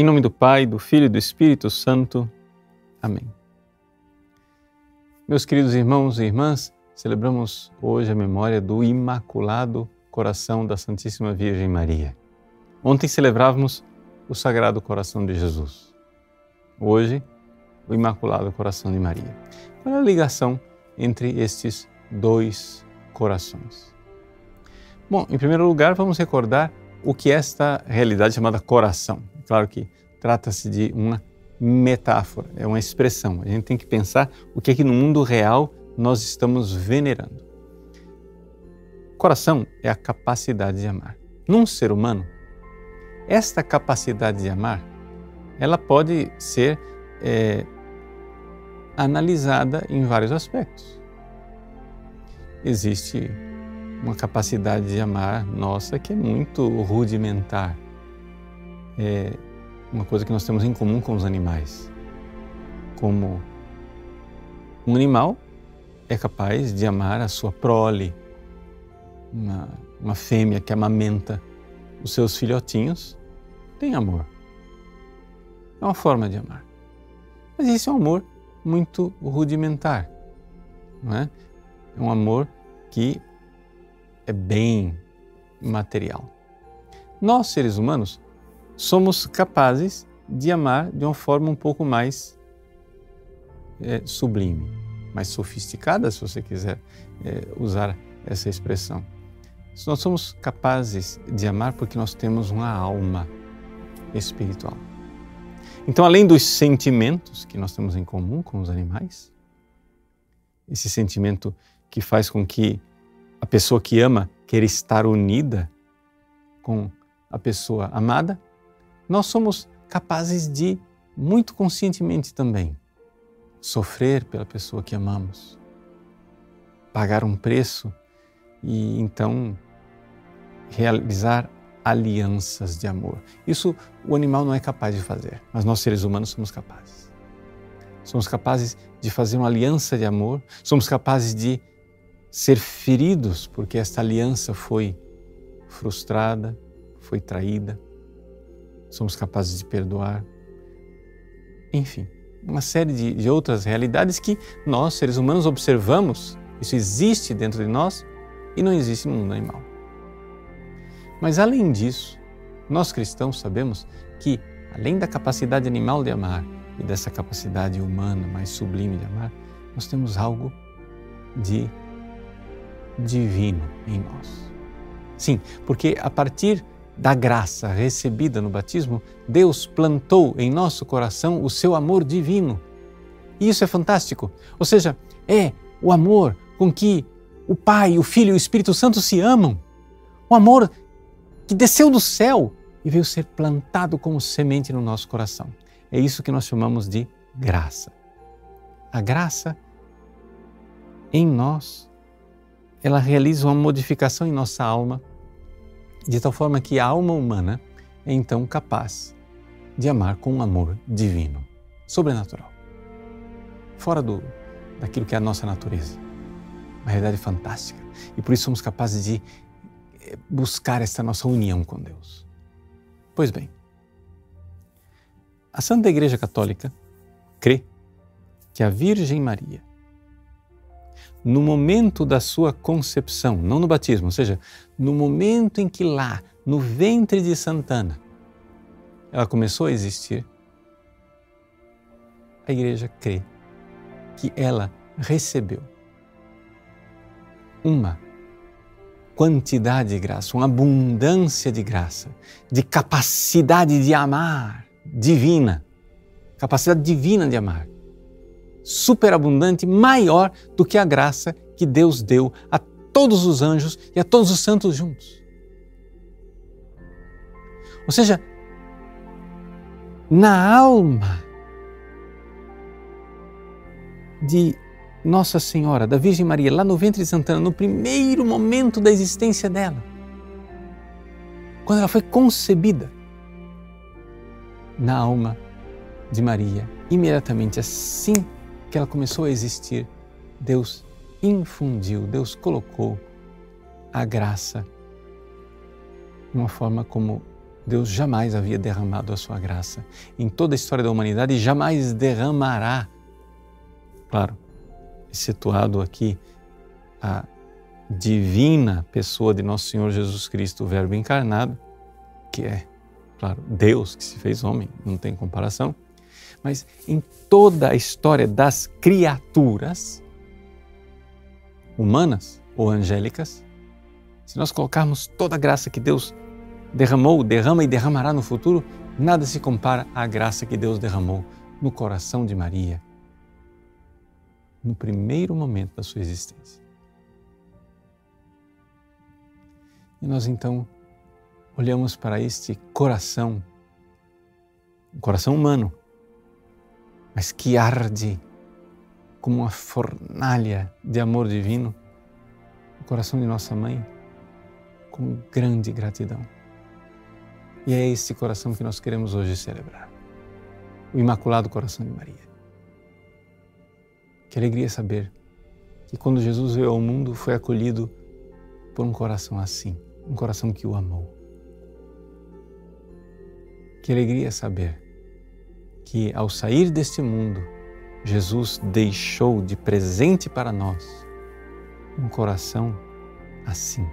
Em nome do Pai, do Filho e do Espírito Santo. Amém. Meus queridos irmãos e irmãs, celebramos hoje a memória do Imaculado Coração da Santíssima Virgem Maria. Ontem celebrávamos o Sagrado Coração de Jesus. Hoje, o Imaculado Coração de Maria. Qual é a ligação entre estes dois corações? Bom, em primeiro lugar, vamos recordar o que é esta realidade chamada coração. Claro que trata-se de uma metáfora, é uma expressão. A gente tem que pensar o que é que no mundo real nós estamos venerando. Coração é a capacidade de amar. Num ser humano, esta capacidade de amar, ela pode ser é, analisada em vários aspectos. Existe uma capacidade de amar nossa que é muito rudimentar. É uma coisa que nós temos em comum com os animais. Como um animal é capaz de amar a sua prole, uma, uma fêmea que amamenta os seus filhotinhos, tem amor. É uma forma de amar. Mas esse é um amor muito rudimentar, não é? É um amor que é bem material. Nós, seres humanos, somos capazes de amar de uma forma um pouco mais é, sublime, mais sofisticada, se você quiser é, usar essa expressão. Nós somos capazes de amar porque nós temos uma alma espiritual. Então, além dos sentimentos que nós temos em comum com os animais, esse sentimento que faz com que a pessoa que ama quer estar unida com a pessoa amada, nós somos capazes de, muito conscientemente também, sofrer pela pessoa que amamos, pagar um preço e então realizar alianças de amor. Isso o animal não é capaz de fazer, mas nós seres humanos somos capazes. Somos capazes de fazer uma aliança de amor, somos capazes de ser feridos porque esta aliança foi frustrada, foi traída. Somos capazes de perdoar. Enfim, uma série de, de outras realidades que nós, seres humanos, observamos. Isso existe dentro de nós e não existe no mundo animal. Mas além disso, nós cristãos sabemos que, além da capacidade animal de amar e dessa capacidade humana mais sublime de amar, nós temos algo de divino em nós. Sim, porque a partir da graça recebida no batismo, Deus plantou em nosso coração o seu amor divino. E isso é fantástico. Ou seja, é o amor com que o Pai, o Filho e o Espírito Santo se amam. O amor que desceu do céu e veio ser plantado como semente no nosso coração. É isso que nós chamamos de graça. A graça em nós ela realiza uma modificação em nossa alma, de tal forma que a alma humana é então capaz de amar com um amor divino, sobrenatural, fora do, daquilo que é a nossa natureza. Uma realidade fantástica. E por isso somos capazes de eh, buscar essa nossa união com Deus. Pois bem, a Santa Igreja Católica crê que a Virgem Maria no momento da sua concepção, não no batismo, ou seja, no momento em que lá, no ventre de Santana, ela começou a existir, a igreja crê que ela recebeu uma quantidade de graça, uma abundância de graça, de capacidade de amar divina, capacidade divina de amar superabundante, maior do que a graça que Deus deu a todos os anjos e a todos os santos juntos. Ou seja, na alma de Nossa Senhora, da Virgem Maria, lá no ventre de Santana, no primeiro momento da existência dela, quando ela foi concebida, na alma de Maria, imediatamente assim que ela começou a existir, Deus infundiu, Deus colocou a graça de uma forma como Deus jamais havia derramado a sua graça. Em toda a história da humanidade, jamais derramará. Claro, excetuado aqui a divina pessoa de nosso Senhor Jesus Cristo, o Verbo encarnado, que é, claro, Deus que se fez homem, não tem comparação. Mas em toda a história das criaturas, humanas ou angélicas, se nós colocarmos toda a graça que Deus derramou, derrama e derramará no futuro, nada se compara à graça que Deus derramou no coração de Maria, no primeiro momento da sua existência. E nós então olhamos para este coração, um coração humano, mas que arde como uma fornalha de amor divino, o coração de nossa mãe, com grande gratidão. E é esse coração que nós queremos hoje celebrar. O Imaculado Coração de Maria. Que alegria saber que quando Jesus veio ao mundo foi acolhido por um coração assim, um coração que o amou. Que alegria saber que ao sair deste mundo, Jesus deixou de presente para nós um coração assim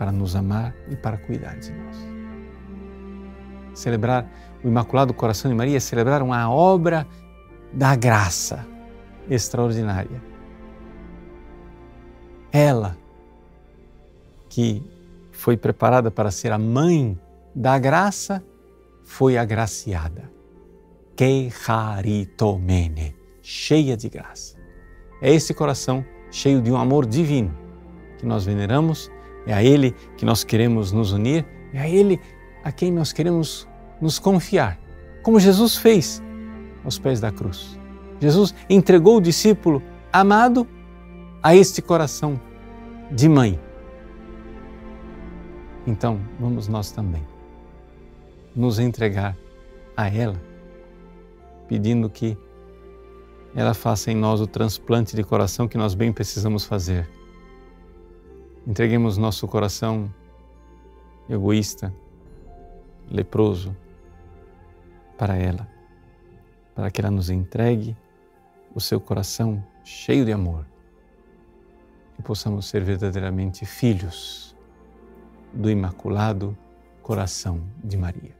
para nos amar e para cuidar de nós. Celebrar o Imaculado Coração de Maria é celebrar uma obra da graça extraordinária. Ela, que foi preparada para ser a mãe da graça, foi agraciada. Keharitomene, cheia de graça. É esse coração cheio de um amor divino que nós veneramos é a Ele que nós queremos nos unir, é a Ele a quem nós queremos nos confiar, como Jesus fez aos pés da cruz. Jesus entregou o discípulo amado a este coração de mãe. Então, vamos nós também nos entregar a ela, pedindo que ela faça em nós o transplante de coração que nós bem precisamos fazer Entreguemos nosso coração egoísta, leproso, para ela, para que ela nos entregue o seu coração cheio de amor e possamos ser verdadeiramente filhos do Imaculado Coração de Maria.